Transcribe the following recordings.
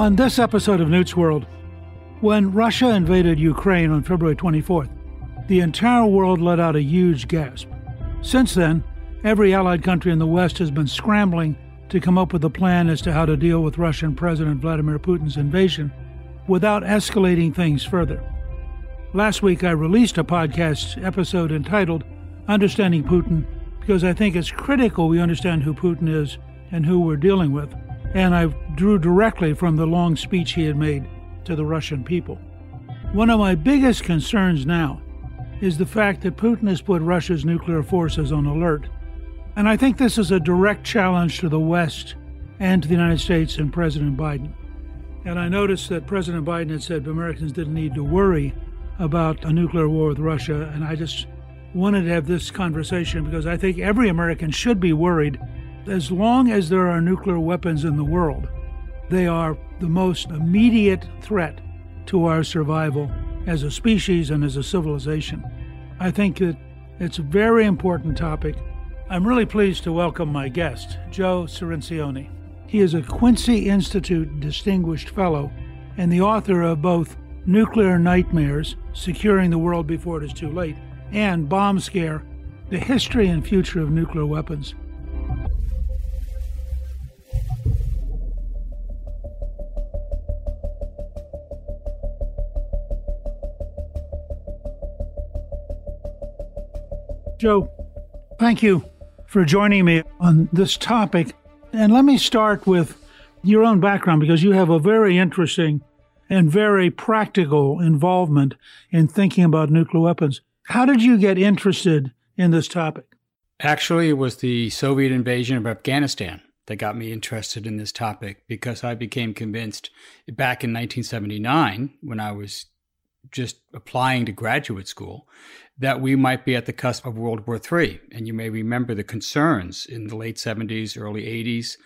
On this episode of Newt's World, when Russia invaded Ukraine on February 24th, the entire world let out a huge gasp. Since then, every allied country in the West has been scrambling to come up with a plan as to how to deal with Russian President Vladimir Putin's invasion without escalating things further. Last week, I released a podcast episode entitled Understanding Putin because I think it's critical we understand who Putin is and who we're dealing with and I drew directly from the long speech he had made to the Russian people. One of my biggest concerns now is the fact that Putin has put Russia's nuclear forces on alert. And I think this is a direct challenge to the West and to the United States and President Biden. And I noticed that President Biden had said Americans didn't need to worry about a nuclear war with Russia. And I just wanted to have this conversation because I think every American should be worried as long as there are nuclear weapons in the world, they are the most immediate threat to our survival as a species and as a civilization. I think that it's a very important topic. I'm really pleased to welcome my guest, Joe Cirincione. He is a Quincy Institute Distinguished Fellow and the author of both Nuclear Nightmares Securing the World Before It Is Too Late and Bomb Scare The History and Future of Nuclear Weapons. Joe, thank you for joining me on this topic. And let me start with your own background because you have a very interesting and very practical involvement in thinking about nuclear weapons. How did you get interested in this topic? Actually, it was the Soviet invasion of Afghanistan that got me interested in this topic because I became convinced back in 1979 when I was just applying to graduate school that we might be at the cusp of World War III. And you may remember the concerns in the late 70s, early 80s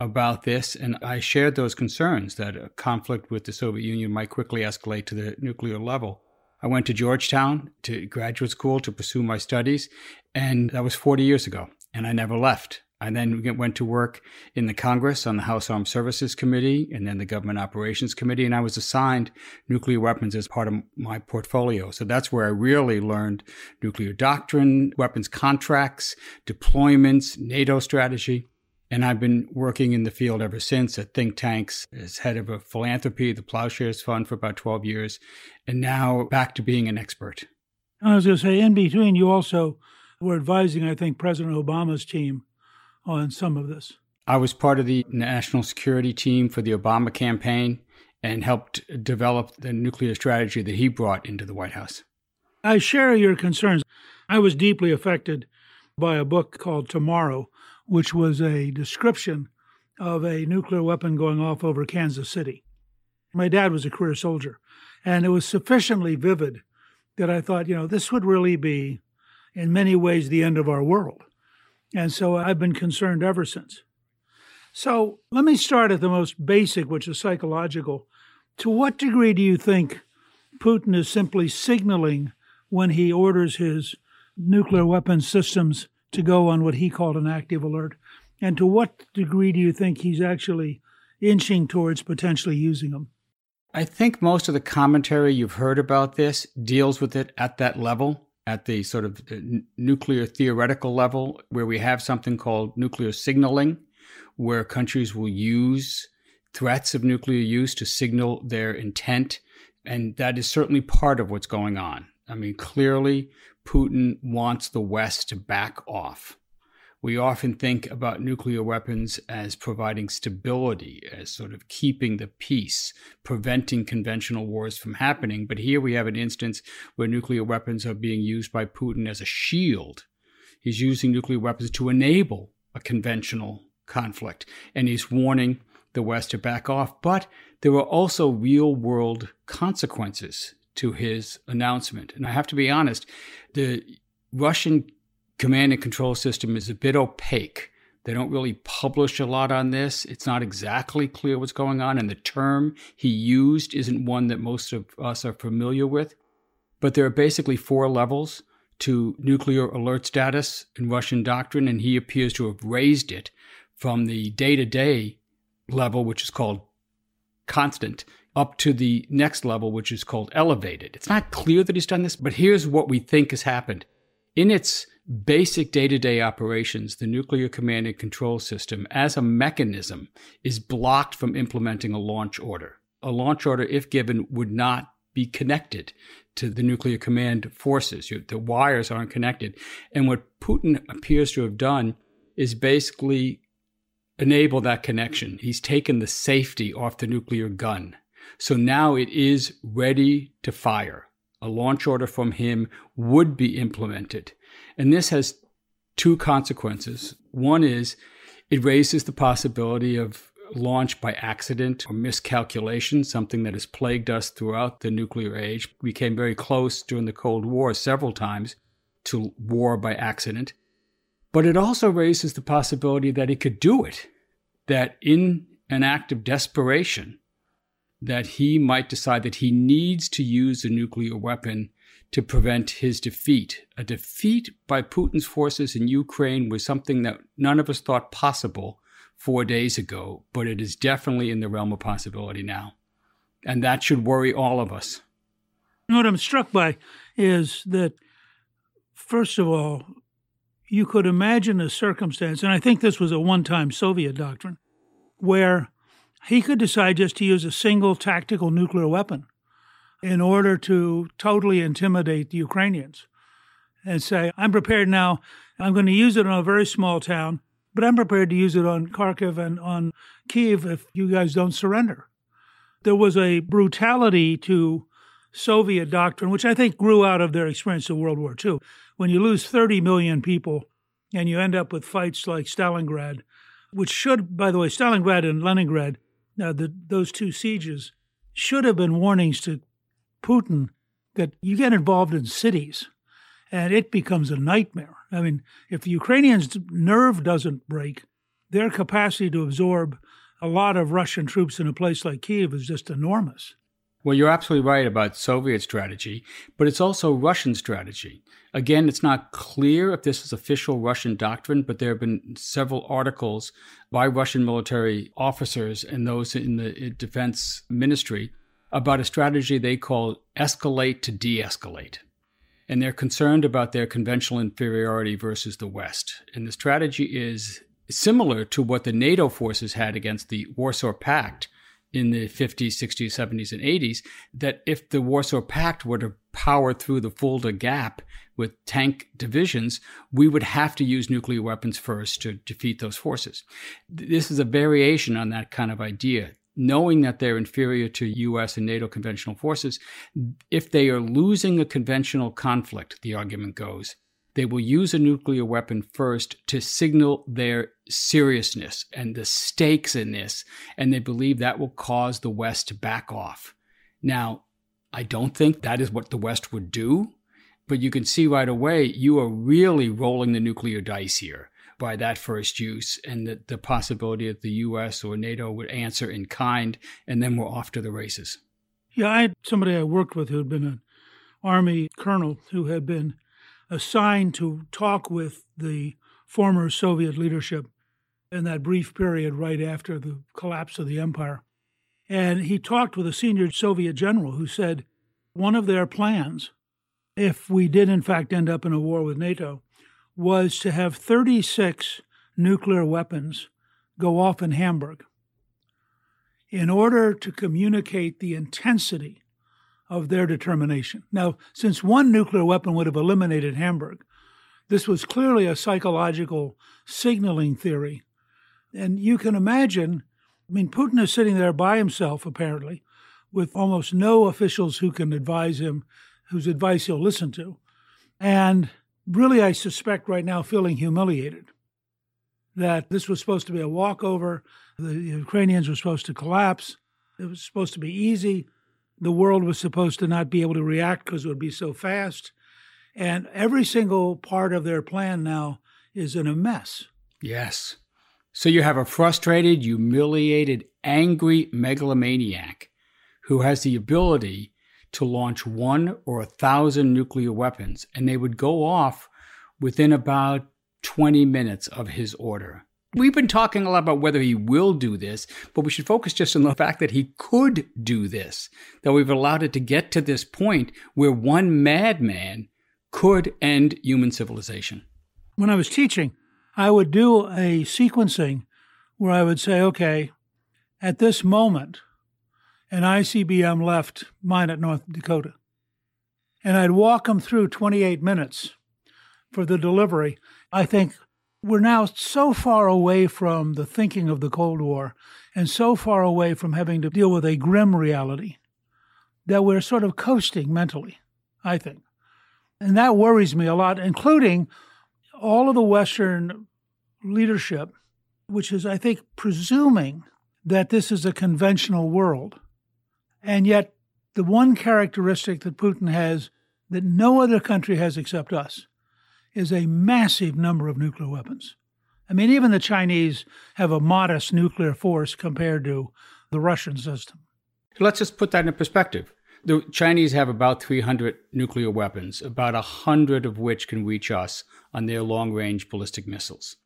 about this. And I shared those concerns that a conflict with the Soviet Union might quickly escalate to the nuclear level. I went to Georgetown to graduate school to pursue my studies, and that was 40 years ago, and I never left. I then went to work in the Congress on the House Armed Services Committee and then the Government Operations Committee, and I was assigned nuclear weapons as part of my portfolio. So that's where I really learned nuclear doctrine, weapons contracts, deployments, NATO strategy. And I've been working in the field ever since at think tanks as head of a philanthropy, the Plowshares Fund, for about 12 years, and now back to being an expert. I was going to say, in between, you also were advising, I think, President Obama's team on some of this? I was part of the national security team for the Obama campaign and helped develop the nuclear strategy that he brought into the White House. I share your concerns. I was deeply affected by a book called Tomorrow, which was a description of a nuclear weapon going off over Kansas City. My dad was a career soldier, and it was sufficiently vivid that I thought, you know, this would really be, in many ways, the end of our world. And so I've been concerned ever since. So let me start at the most basic, which is psychological. To what degree do you think Putin is simply signaling when he orders his nuclear weapon systems to go on what he called an active alert? And to what degree do you think he's actually inching towards potentially using them? I think most of the commentary you've heard about this deals with it at that level at the sort of uh, the nuclear theoretical level, where we have something called nuclear signaling, where countries will use threats of nuclear use to signal their intent. And that is certainly part of what's going on. I mean, clearly, Putin wants the West to back off we often think about nuclear weapons as providing stability, as sort of keeping the peace, preventing conventional wars from happening. But here we have an instance where nuclear weapons are being used by Putin as a shield. He's using nuclear weapons to enable a conventional conflict, and he's warning the West to back off. But there are also real world consequences to his announcement. And I have to be honest, the Russian command and control system is a bit opaque. They don't really publish a lot on this. It's not exactly clear what's going on, and the term he used isn't one that most of us are familiar with. But there are basically four levels to nuclear alert status in Russian doctrine, and he appears to have raised it from the day to day level, which is called constant up to the next level, which is called elevated. It's not clear that he's done this, but here's what we think has happened. In its basic day to day operations, the nuclear command and control system, as a mechanism, is blocked from implementing a launch order. A launch order, if given, would not be connected to the nuclear command forces. The wires aren't connected. And what Putin appears to have done is basically enable that connection. He's taken the safety off the nuclear gun. So now it is ready to fire. A launch order from him would be implemented. And this has two consequences. One is it raises the possibility of launch by accident or miscalculation, something that has plagued us throughout the nuclear age. We came very close during the Cold War several times to war by accident. But it also raises the possibility that he could do it, that in an act of desperation, that he might decide that he needs to use a nuclear weapon to prevent his defeat. A defeat by Putin's forces in Ukraine was something that none of us thought possible four days ago, but it is definitely in the realm of possibility now. And that should worry all of us. What I'm struck by is that, first of all, you could imagine a circumstance, and I think this was a one time Soviet doctrine, where he could decide just to use a single tactical nuclear weapon in order to totally intimidate the Ukrainians and say, I'm prepared now, I'm going to use it on a very small town, but I'm prepared to use it on Kharkiv and on Kiev if you guys don't surrender. There was a brutality to Soviet doctrine, which I think grew out of their experience of World War II when you lose 30 million people and you end up with fights like Stalingrad, which should, by the way, Stalingrad and Leningrad, uh, the, those two sieges should have been warnings to Putin that you get involved in cities and it becomes a nightmare. I mean, if the Ukrainians' nerve doesn't break, their capacity to absorb a lot of Russian troops in a place like Kiev is just enormous. Well, you're absolutely right about Soviet strategy, but it's also Russian strategy. Again, it's not clear if this is official Russian doctrine, but there have been several articles by Russian military officers and those in the defense ministry about a strategy they call escalate to de escalate. And they're concerned about their conventional inferiority versus the West. And the strategy is similar to what the NATO forces had against the Warsaw Pact in the 50s, 60s, 70s, and 80s that if the Warsaw Pact were to power through the Fulda Gap with tank divisions, we would have to use nuclear weapons first to defeat those forces. This is a variation on that kind of idea. Knowing that they're inferior to US and NATO conventional forces, if they are losing a conventional conflict, the argument goes, they will use a nuclear weapon first to signal their seriousness and the stakes in this, and they believe that will cause the West to back off. Now, I don't think that is what the West would do, but you can see right away you are really rolling the nuclear dice here by that first use and the, the possibility that the US or NATO would answer in kind, and then we're off to the races. Yeah, I had somebody I worked with who had been an Army colonel who had been assigned to talk with the former Soviet leadership in that brief period right after the collapse of the empire. And he talked with a senior Soviet general who said one of their plans, if we did in fact end up in a war with NATO, was to have 36 nuclear weapons go off in Hamburg in order to communicate the intensity of their determination. Now, since one nuclear weapon would have eliminated Hamburg, this was clearly a psychological signaling theory. And you can imagine, I mean, Putin is sitting there by himself, apparently, with almost no officials who can advise him, whose advice he'll listen to. And really, I suspect right now, feeling humiliated that this was supposed to be a walkover. The Ukrainians were supposed to collapse. It was supposed to be easy the world was supposed to not be able to react because it would be so fast. And every single part of their plan now is in a mess. Yes. So you have a frustrated, humiliated, angry megalomaniac who has the ability to launch one or a thousand nuclear weapons, and they would go off within about 20 minutes of his order. We've been talking a lot about whether he will do this, but we should focus just on the fact that he could do this, that we've allowed it to get to this point where one madman could end human civilization. When I was teaching, I would do a sequencing where I would say, okay, at this moment, an ICBM left Minot North Dakota. And I'd walk them through 28 minutes for the delivery. I think we're now so far away from the thinking of the Cold War and so far away from having to deal with a grim reality that we're sort of coasting mentally, I think. And that worries me a lot, including all of the Western leadership, which is, I think, presuming that this is a conventional world. And yet, the one characteristic that Putin has that no other country has except us is a massive number of nuclear weapons. I mean, even the Chinese have a modest nuclear force compared to the Russian system. Let's just put that in perspective. The Chinese have about 300 nuclear weapons, about 100 of which can reach us on their long range ballistic missiles.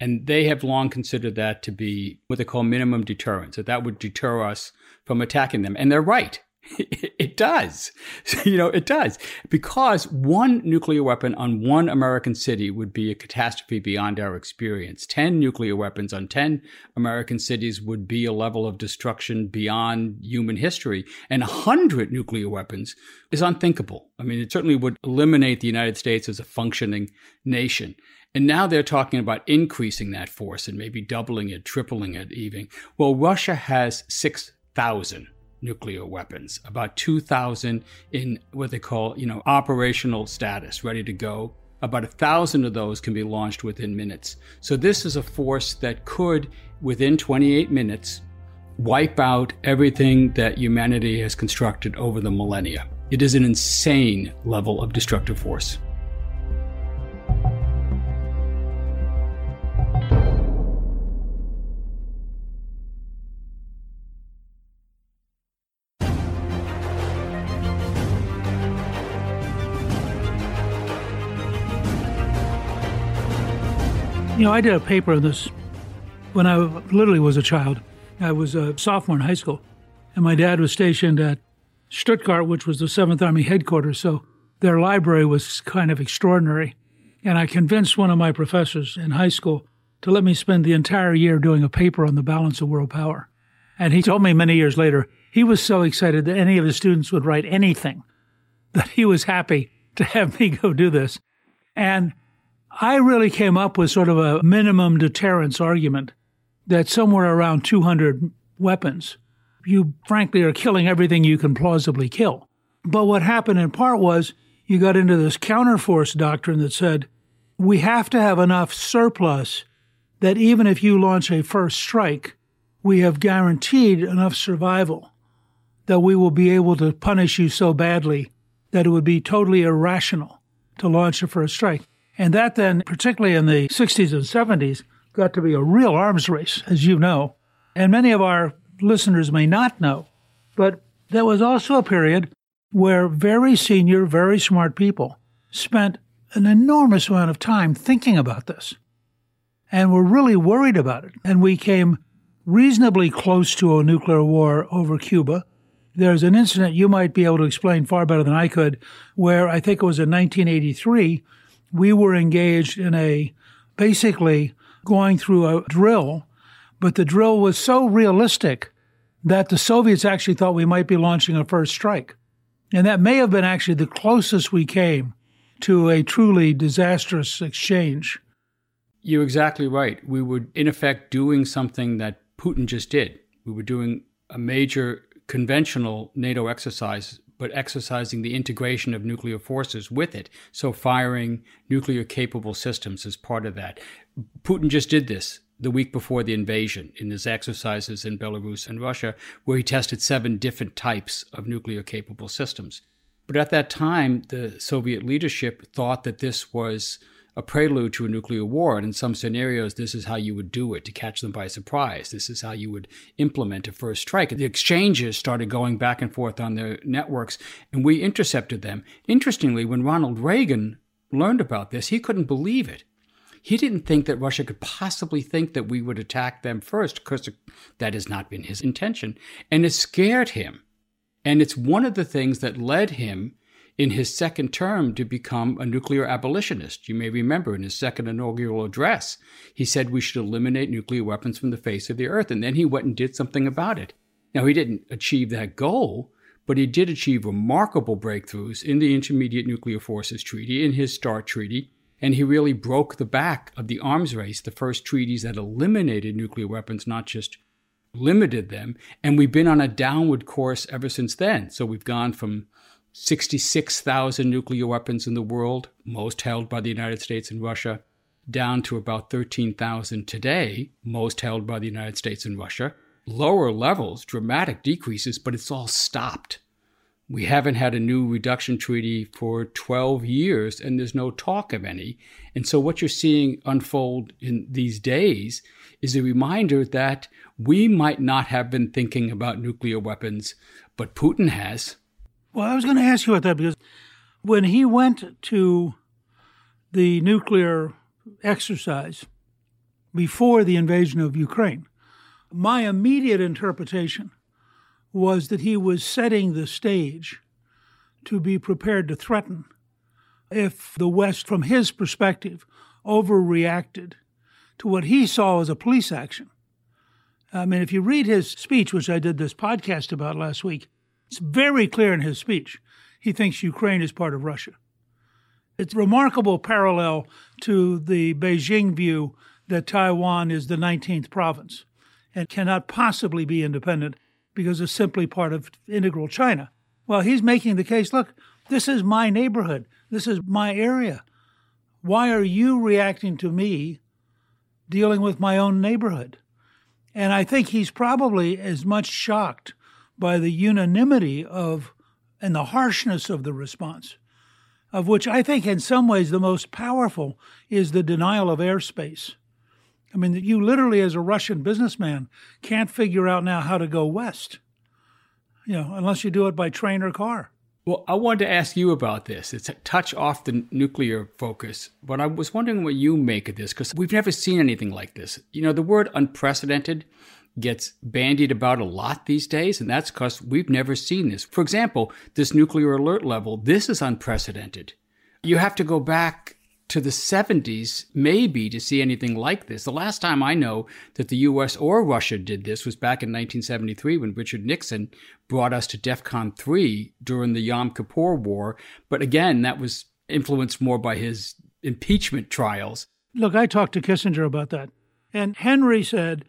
And they have long considered that to be what they call minimum deterrence, that that would deter us from attacking them. And they're right. It does. You know, it does. Because one nuclear weapon on one American city would be a catastrophe beyond our experience. 10 nuclear weapons on 10 American cities would be a level of destruction beyond human history. And 100 nuclear weapons is unthinkable. I mean, it certainly would eliminate the United States as a functioning nation. And now they're talking about increasing that force and maybe doubling it, tripling it even. Well, Russia has 6,000 nuclear weapons, about 2,000 in what they call, you know, operational status, ready to go. About a thousand of those can be launched within minutes. So this is a force that could, within 28 minutes, wipe out everything that humanity has constructed over the millennia. It is an insane level of destructive force. Know, I did a paper on this when I literally was a child. I was a sophomore in high school, and my dad was stationed at Stuttgart, which was the 7th Army headquarters. So their library was kind of extraordinary. And I convinced one of my professors in high school to let me spend the entire year doing a paper on the balance of world power. And he told me many years later he was so excited that any of his students would write anything that he was happy to have me go do this. And I really came up with sort of a minimum deterrence argument that somewhere around 200 weapons, you frankly are killing everything you can plausibly kill. But what happened in part was you got into this counterforce doctrine that said we have to have enough surplus that even if you launch a first strike, we have guaranteed enough survival that we will be able to punish you so badly that it would be totally irrational to launch a first strike. And that then, particularly in the 60s and 70s, got to be a real arms race, as you know. And many of our listeners may not know. But there was also a period where very senior, very smart people spent an enormous amount of time thinking about this and were really worried about it. And we came reasonably close to a nuclear war over Cuba. There's an incident you might be able to explain far better than I could, where I think it was in 1983 we were engaged in a basically going through a drill, but the drill was so realistic that the Soviets actually thought we might be launching a first strike. And that may have been actually the closest we came to a truly disastrous exchange. You're exactly right. We were, in effect, doing something that Putin just did. We were doing a major conventional NATO exercise but exercising the integration of nuclear forces with it. So firing nuclear capable systems is part of that. Putin just did this the week before the invasion in his exercises in Belarus and Russia, where he tested seven different types of nuclear capable systems. But at that time, the Soviet leadership thought that this was a prelude to a nuclear war. And in some scenarios, this is how you would do it to catch them by surprise. This is how you would implement a first strike. The exchanges started going back and forth on their networks, and we intercepted them. Interestingly, when Ronald Reagan learned about this, he couldn't believe it. he didn't think that Russia could possibly think that we would attack them first, because that has not been his intention. And it scared him. And it's one of the things that led him in his second term to become a nuclear abolitionist. You may remember in his second inaugural address, he said we should eliminate nuclear weapons from the face of the earth. And then he went and did something about it. Now, he didn't achieve that goal, but he did achieve remarkable breakthroughs in the Intermediate Nuclear Forces Treaty, in his START Treaty, and he really broke the back of the arms race, the first treaties that eliminated nuclear weapons, not just limited them. And we've been on a downward course ever since then. So we've gone from 66,000 nuclear weapons in the world, most held by the United States and Russia, down to about 13,000 today, most held by the United States and Russia. Lower levels, dramatic decreases, but it's all stopped. We haven't had a new reduction treaty for 12 years, and there's no talk of any. And so, what you're seeing unfold in these days is a reminder that we might not have been thinking about nuclear weapons, but Putin has. Well, I was going to ask you about that because when he went to the nuclear exercise before the invasion of Ukraine, my immediate interpretation was that he was setting the stage to be prepared to threaten if the West, from his perspective, overreacted to what he saw as a police action. I mean, if you read his speech, which I did this podcast about last week, it's very clear in his speech. He thinks Ukraine is part of Russia. It's remarkable parallel to the Beijing view that Taiwan is the 19th province and cannot possibly be independent because it's simply part of integral China. Well, he's making the case look, this is my neighborhood, this is my area. Why are you reacting to me dealing with my own neighborhood? And I think he's probably as much shocked by the unanimity of and the harshness of the response, of which I think in some ways the most powerful is the denial of airspace. I mean, you literally, as a Russian businessman, can't figure out now how to go west, you know, unless you do it by train or car. Well, I wanted to ask you about this. It's a touch off the nuclear focus, but I was wondering what you make of this because we've never seen anything like this. You know, the word unprecedented gets bandied about a lot these days, and that's because we've never seen this. For example, this nuclear alert level, this is unprecedented. You have to go back to the 70s, maybe, to see anything like this. The last time I know that the US or Russia did this was back in 1973 when Richard Nixon brought us to DEFCON 3 during the Yom Kippur War. But again, that was influenced more by his impeachment trials. Look, I talked to Kissinger about that. And Henry said,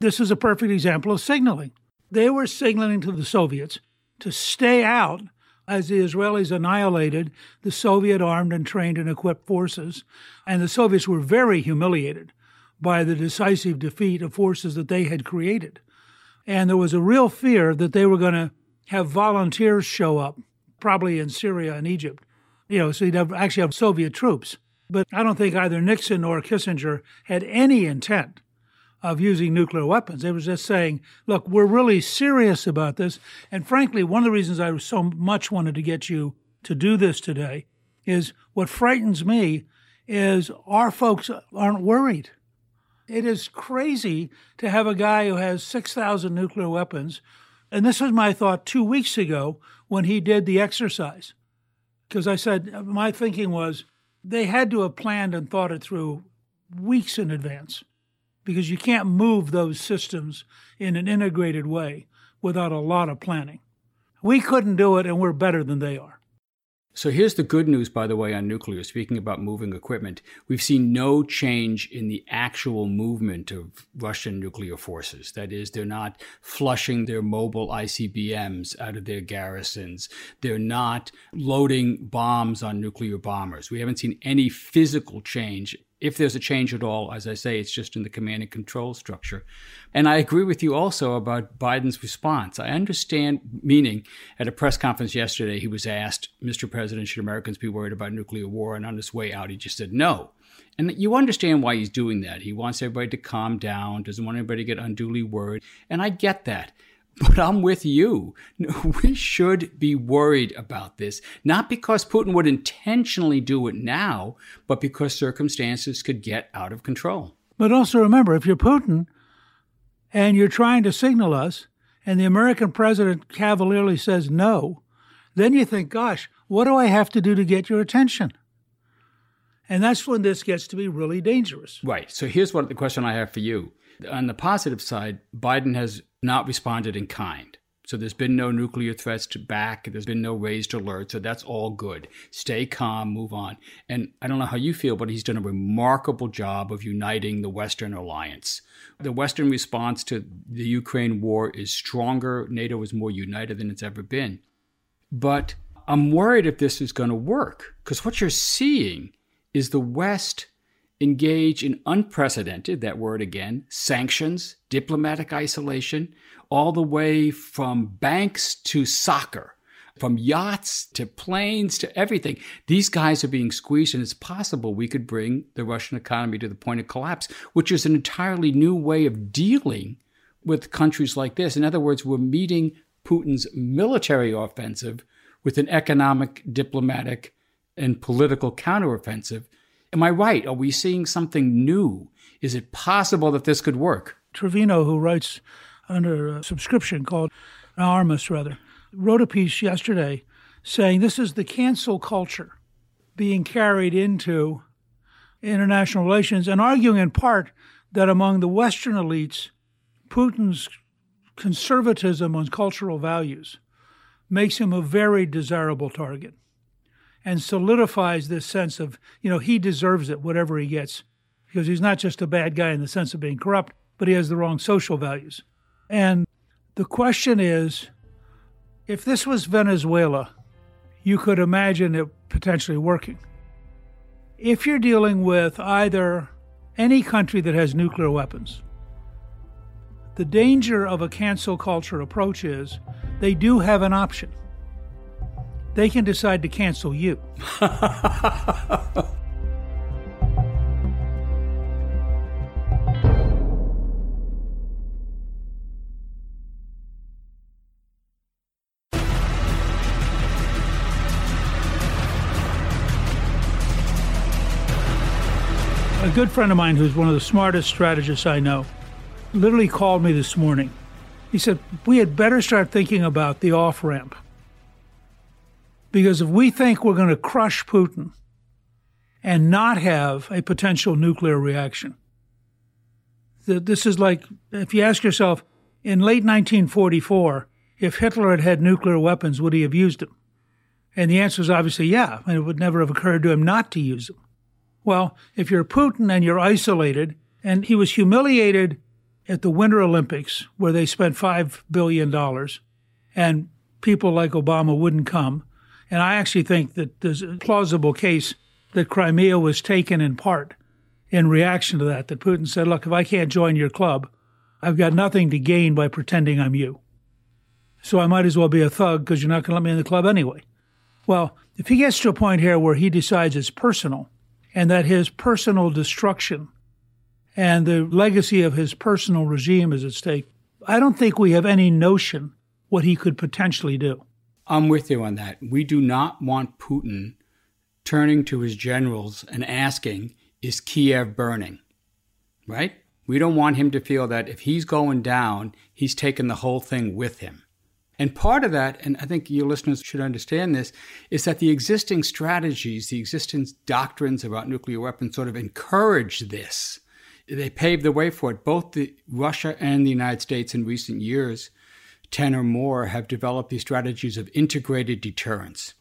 this is a perfect example of signaling. They were signaling to the Soviets to stay out as the Israelis annihilated the Soviet armed and trained and equipped forces. And the Soviets were very humiliated by the decisive defeat of forces that they had created. And there was a real fear that they were going to have volunteers show up, probably in Syria and Egypt. You know, so you'd have, actually have Soviet troops. But I don't think either Nixon or Kissinger had any intent of using nuclear weapons. They were just saying, look, we're really serious about this. And frankly, one of the reasons I so much wanted to get you to do this today is what frightens me is our folks aren't worried. It is crazy to have a guy who has 6,000 nuclear weapons. And this was my thought two weeks ago when he did the exercise. Because I said, my thinking was they had to have planned and thought it through weeks in advance because you can't move those systems in an integrated way without a lot of planning. We couldn't do it, and we're better than they are. So here's the good news, by the way, on nuclear. Speaking about moving equipment, we've seen no change in the actual movement of Russian nuclear forces. That is, they're not flushing their mobile ICBMs out of their garrisons. They're not loading bombs on nuclear bombers. We haven't seen any physical change if there's a change at all, as I say, it's just in the command and control structure. And I agree with you also about Biden's response. I understand, meaning at a press conference yesterday, he was asked, Mr. President, should Americans be worried about nuclear war? And on his way out, he just said no. And you understand why he's doing that. He wants everybody to calm down, doesn't want anybody to get unduly worried. And I get that. But I'm with you. We should be worried about this, not because Putin would intentionally do it now, but because circumstances could get out of control. But also remember, if you're Putin and you're trying to signal us, and the American president cavalierly says no, then you think, gosh, what do I have to do to get your attention? And that's when this gets to be really dangerous. Right. So here's what the question I have for you. On the positive side, Biden has not responded in kind. So there's been no nuclear threats to back. There's been no raised alert. So that's all good. Stay calm, move on. And I don't know how you feel, but he's done a remarkable job of uniting the Western alliance. The Western response to the Ukraine war is stronger. NATO is more united than it's ever been. But I'm worried if this is going to work because what you're seeing is the West engage in unprecedented, that word again, sanctions, diplomatic isolation, all the way from banks to soccer, from yachts to planes to everything. These guys are being squeezed, and it's possible we could bring the Russian economy to the point of collapse, which is an entirely new way of dealing with countries like this. In other words, we're meeting Putin's military offensive with an economic, diplomatic, and political counteroffensive Am I right? Are we seeing something new? Is it possible that this could work? Trevino, who writes under a subscription called Armis, rather, wrote a piece yesterday saying this is the cancel culture being carried into international relations and arguing in part that among the Western elites, Putin's conservatism on cultural values makes him a very desirable target and solidifies this sense of, you know, he deserves it, whatever he gets, because he's not just a bad guy in the sense of being corrupt, but he has the wrong social values. And the question is if this was Venezuela, you could imagine it potentially working. If you're dealing with either any country that has nuclear weapons, the danger of a cancel culture approach is they do have an option they can decide to cancel you. A good friend of mine, who's one of the smartest strategists I know, literally called me this morning. He said, We had better start thinking about the off ramp. Because if we think we're going to crush Putin and not have a potential nuclear reaction, this is like if you ask yourself, in late 1944, if Hitler had had nuclear weapons, would he have used them? And the answer is obviously yeah, and it would never have occurred to him not to use them. Well, if you're Putin and you're isolated, and he was humiliated at the Winter Olympics where they spent $5 billion and people like Obama wouldn't come, and I actually think that there's a plausible case that Crimea was taken in part in reaction to that, that Putin said, look, if I can't join your club, I've got nothing to gain by pretending I'm you. So I might as well be a thug because you're not going to let me in the club anyway. Well, if he gets to a point here where he decides it's personal and that his personal destruction and the legacy of his personal regime is at stake, I don't think we have any notion what he could potentially do. I'm with you on that. We do not want Putin turning to his generals and asking, Is Kiev burning? Right? We don't want him to feel that if he's going down, he's taking the whole thing with him. And part of that, and I think your listeners should understand this, is that the existing strategies, the existing doctrines about nuclear weapons sort of encourage this. They pave the way for it. Both the Russia and the United States in recent years 10 or more have developed these strategies of integrated deterrence.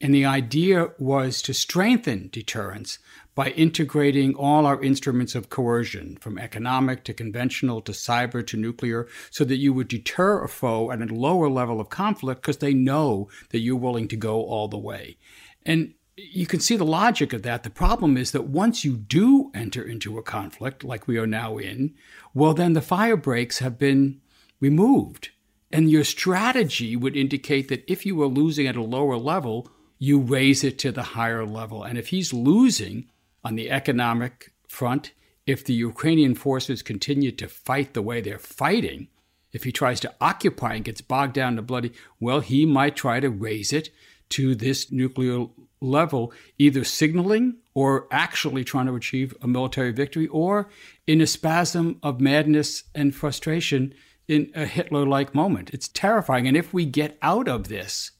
And the idea was to strengthen deterrence by integrating all our instruments of coercion, from economic to conventional to cyber to nuclear, so that you would deter a foe at a lower level of conflict because they know that you're willing to go all the way. And you can see the logic of that. The problem is that once you do enter into a conflict, like we are now in, well, then the fire breaks have been removed. And your strategy would indicate that if you were losing at a lower level, you raise it to the higher level. And if he's losing on the economic front, if the Ukrainian forces continue to fight the way they're fighting, If he tries to occupy and gets bogged down to bloody, well, he might try to raise it to this nuclear level, either signaling or actually trying to achieve a military victory, or in a spasm of madness and frustration in a Hitler like moment. It's terrifying. And if we get out of this,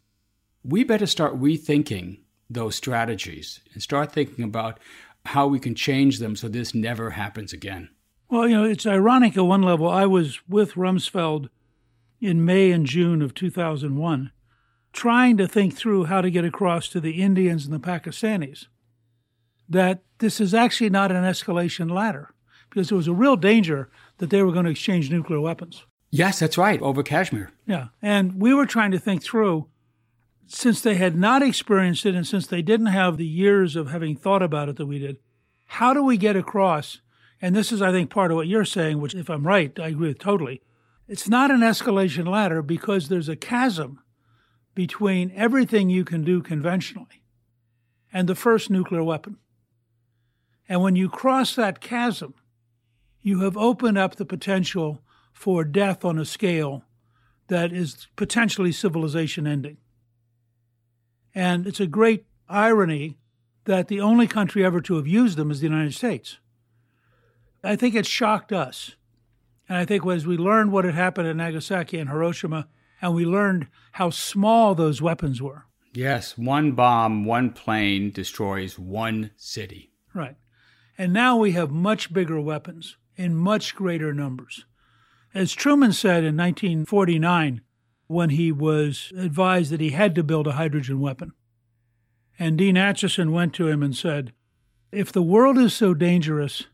we better start rethinking those strategies and start thinking about how we can change them so this never happens again. Well, you know, it's ironic at one level. I was with Rumsfeld in May and June of 2001, trying to think through how to get across to the Indians and the Pakistanis that this is actually not an escalation ladder because there was a real danger that they were going to exchange nuclear weapons. Yes, that's right, over Kashmir. Yeah. And we were trying to think through since they had not experienced it and since they didn't have the years of having thought about it that we did, how do we get across? And this is, I think, part of what you're saying, which, if I'm right, I agree with totally. It's not an escalation ladder because there's a chasm between everything you can do conventionally and the first nuclear weapon. And when you cross that chasm, you have opened up the potential for death on a scale that is potentially civilization ending. And it's a great irony that the only country ever to have used them is the United States. I think it shocked us. And I think as we learned what had happened in Nagasaki and Hiroshima, and we learned how small those weapons were. Yes, one bomb, one plane destroys one city. Right. And now we have much bigger weapons in much greater numbers. As Truman said in 1949, when he was advised that he had to build a hydrogen weapon. And Dean Acheson went to him and said, If the world is so dangerous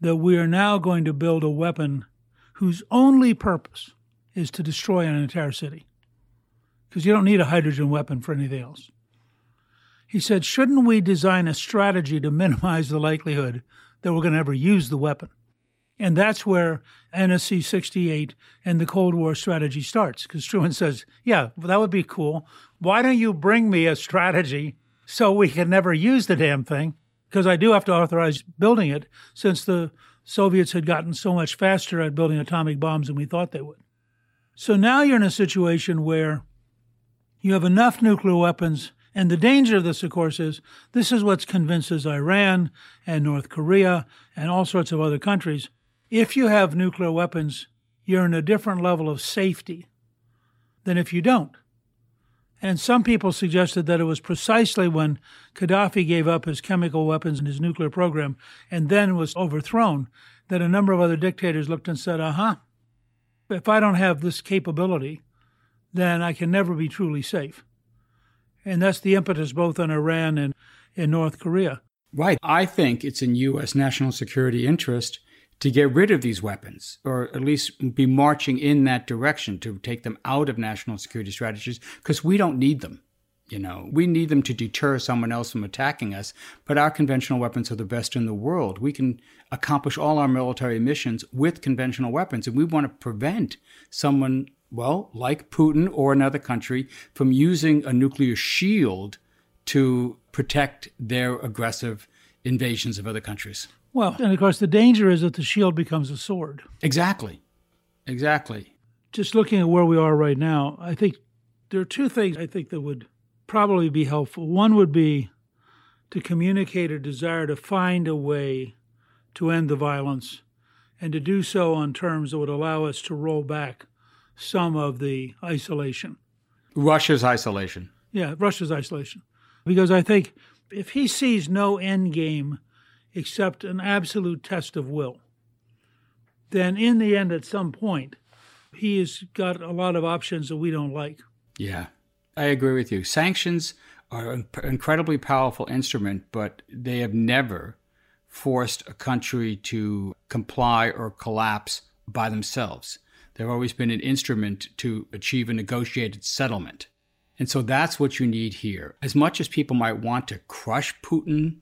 that we are now going to build a weapon whose only purpose is to destroy an entire city, because you don't need a hydrogen weapon for anything else. He said, Shouldn't we design a strategy to minimize the likelihood that we're going to ever use the weapon? And that's where NSC 68 and the Cold War strategy starts. Because Truman says, Yeah, well, that would be cool. Why don't you bring me a strategy so we can never use the damn thing? Because I do have to authorize building it since the Soviets had gotten so much faster at building atomic bombs than we thought they would. So now you're in a situation where you have enough nuclear weapons. And the danger of this, of course, is this is what convinces Iran and North Korea and all sorts of other countries if you have nuclear weapons, you're in a different level of safety than if you don't. And some people suggested that it was precisely when Gaddafi gave up his chemical weapons and his nuclear program and then was overthrown that a number of other dictators looked and said, uh huh, if I don't have this capability, then I can never be truly safe. And that's the impetus both in Iran and in North Korea. Right. I think it's in U.S. national security interest to get rid of these weapons, or at least be marching in that direction to take them out of national security strategies, because we don't need them. You know, we need them to deter someone else from attacking us, but our conventional weapons are the best in the world. We can accomplish all our military missions with conventional weapons, and we want to prevent someone, well, like Putin or another country, from using a nuclear shield to protect their aggressive invasions of other countries. Well, and of course, the danger is that the shield becomes a sword. Exactly. Exactly. Just looking at where we are right now, I think there are two things I think that would probably be helpful. One would be to communicate a desire to find a way to end the violence and to do so on terms that would allow us to roll back some of the isolation. Russia's isolation. Yeah, Russia's isolation. Because I think if he sees no end game except an absolute test of will, then in the end, at some point, he has got a lot of options that we don't like. Yeah, I agree with you. Sanctions are an incredibly powerful instrument, but they have never forced a country to comply or collapse by themselves. They've always been an instrument to achieve a negotiated settlement. And so that's what you need here. As much as people might want to crush Putin,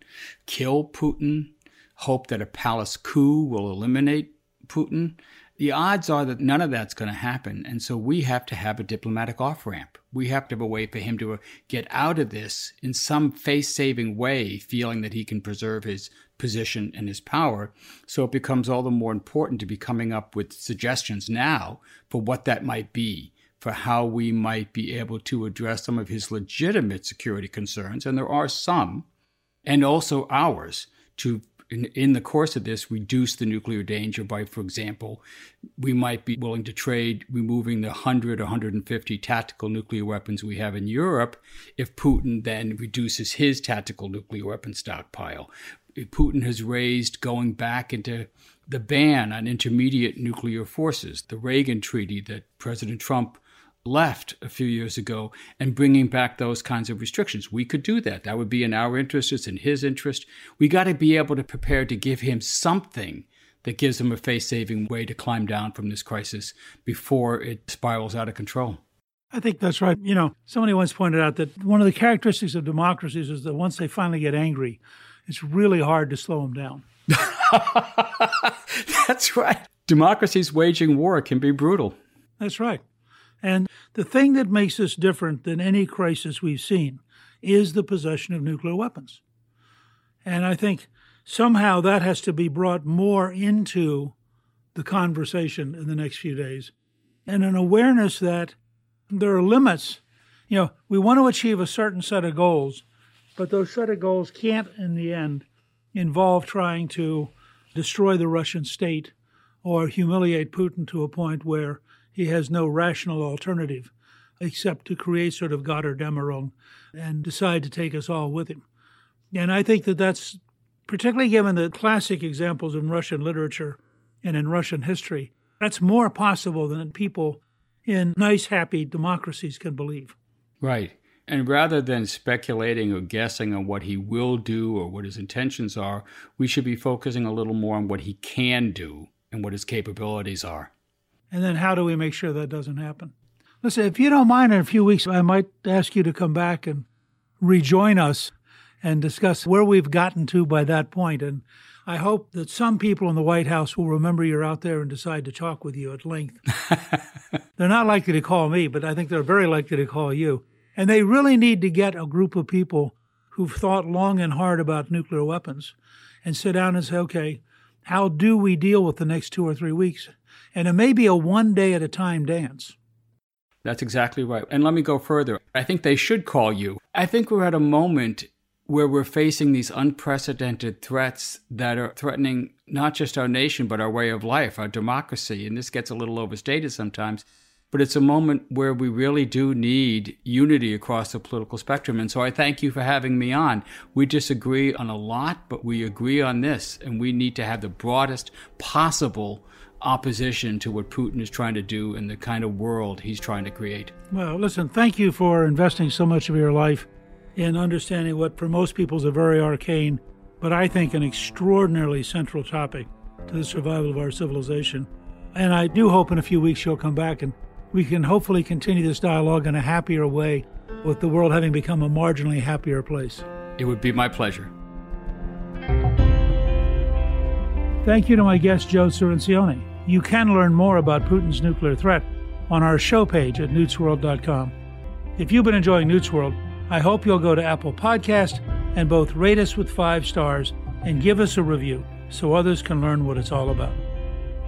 kill Putin, hope that a palace coup will eliminate Putin, the odds are that none of that's going to happen. And so we have to have a diplomatic off ramp. We have to have a way for him to uh, get out of this in some face saving way, feeling that he can preserve his position and his power. So it becomes all the more important to be coming up with suggestions now for what that might be, for how we might be able to address some of his legitimate security concerns. And there are some, and also ours, to in, in the course of this reduce the nuclear danger by, for example, we might be willing to trade removing the 100 or 150 tactical nuclear weapons we have in Europe if Putin then reduces his tactical nuclear weapon stockpile. Putin has raised going back into the ban on intermediate nuclear forces, the Reagan Treaty that President Trump left a few years ago and bringing back those kinds of restrictions. We could do that. That would be in our interest, it's in his interest. We got to be able to prepare to give him something that gives him a face saving way to climb down from this crisis before it spirals out of control. I think that's right. You know, somebody once pointed out that one of the characteristics of democracies is that once they finally get angry, it's really hard to slow them down. that's right. Democracies waging war can be brutal. That's right. And the thing that makes this different than any crisis we've seen is the possession of nuclear weapons. And I think somehow that has to be brought more into the conversation in the next few days. And an awareness that there are limits. You know, we want to achieve a certain set of goals, but those set of goals can't, in the end, involve trying to destroy the Russian state or humiliate Putin to a point where he has no rational alternative except to create sort of Götterdämmerung and decide to take us all with him. And I think that that's particularly given the classic examples in Russian literature and in Russian history, that's more possible than people in nice, happy democracies can believe. Right. And rather than speculating or guessing on what he will do or what his intentions are, we should be focusing a little more on what he can do and what his capabilities are. And then how do we make sure that doesn't happen? Listen, if you don't mind, in a few weeks, I might ask you to come back and rejoin us and discuss where we've gotten to by that point. And I hope that some people in the White House will remember you're out there and decide to talk with you at length. they're not likely to call me, but I think they're very likely to call you. And they really need to get a group of people who've thought long and hard about nuclear weapons and sit down and say, okay, how do we deal with the next two or three weeks? And it may be a one day at a time dance. That's exactly right. And let me go further. I think they should call you. I think we're at a moment where we're facing these unprecedented threats that are threatening not just our nation, but our way of life, our democracy. And this gets a little overstated sometimes, but it's a moment where we really do need unity across the political spectrum. And so I thank you for having me on. We disagree on a lot, but we agree on this, and we need to have the broadest possible opposition to what Putin is trying to do and the kind of world he's trying to create. Well, listen, thank you for investing so much of your life in understanding what for most people is a very arcane, but I think an extraordinarily central topic to the survival of our civilization. And I do hope in a few weeks you'll come back and we can hopefully continue this dialogue in a happier way with the world having become a marginally happier place. It would be my pleasure. Thank you to my guest, Joe Cirincione. You can learn more about Putin's nuclear threat on our show page at newtsworld.com. If you've been enjoying Newt's World, I hope you'll go to Apple Podcast and both rate us with five stars and give us a review so others can learn what it's all about.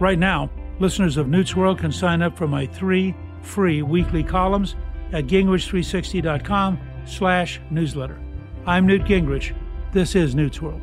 Right now, listeners of Newt's World can sign up for my three free weekly columns at gingrich360.com slash newsletter. I'm Newt Gingrich. This is Newt's World.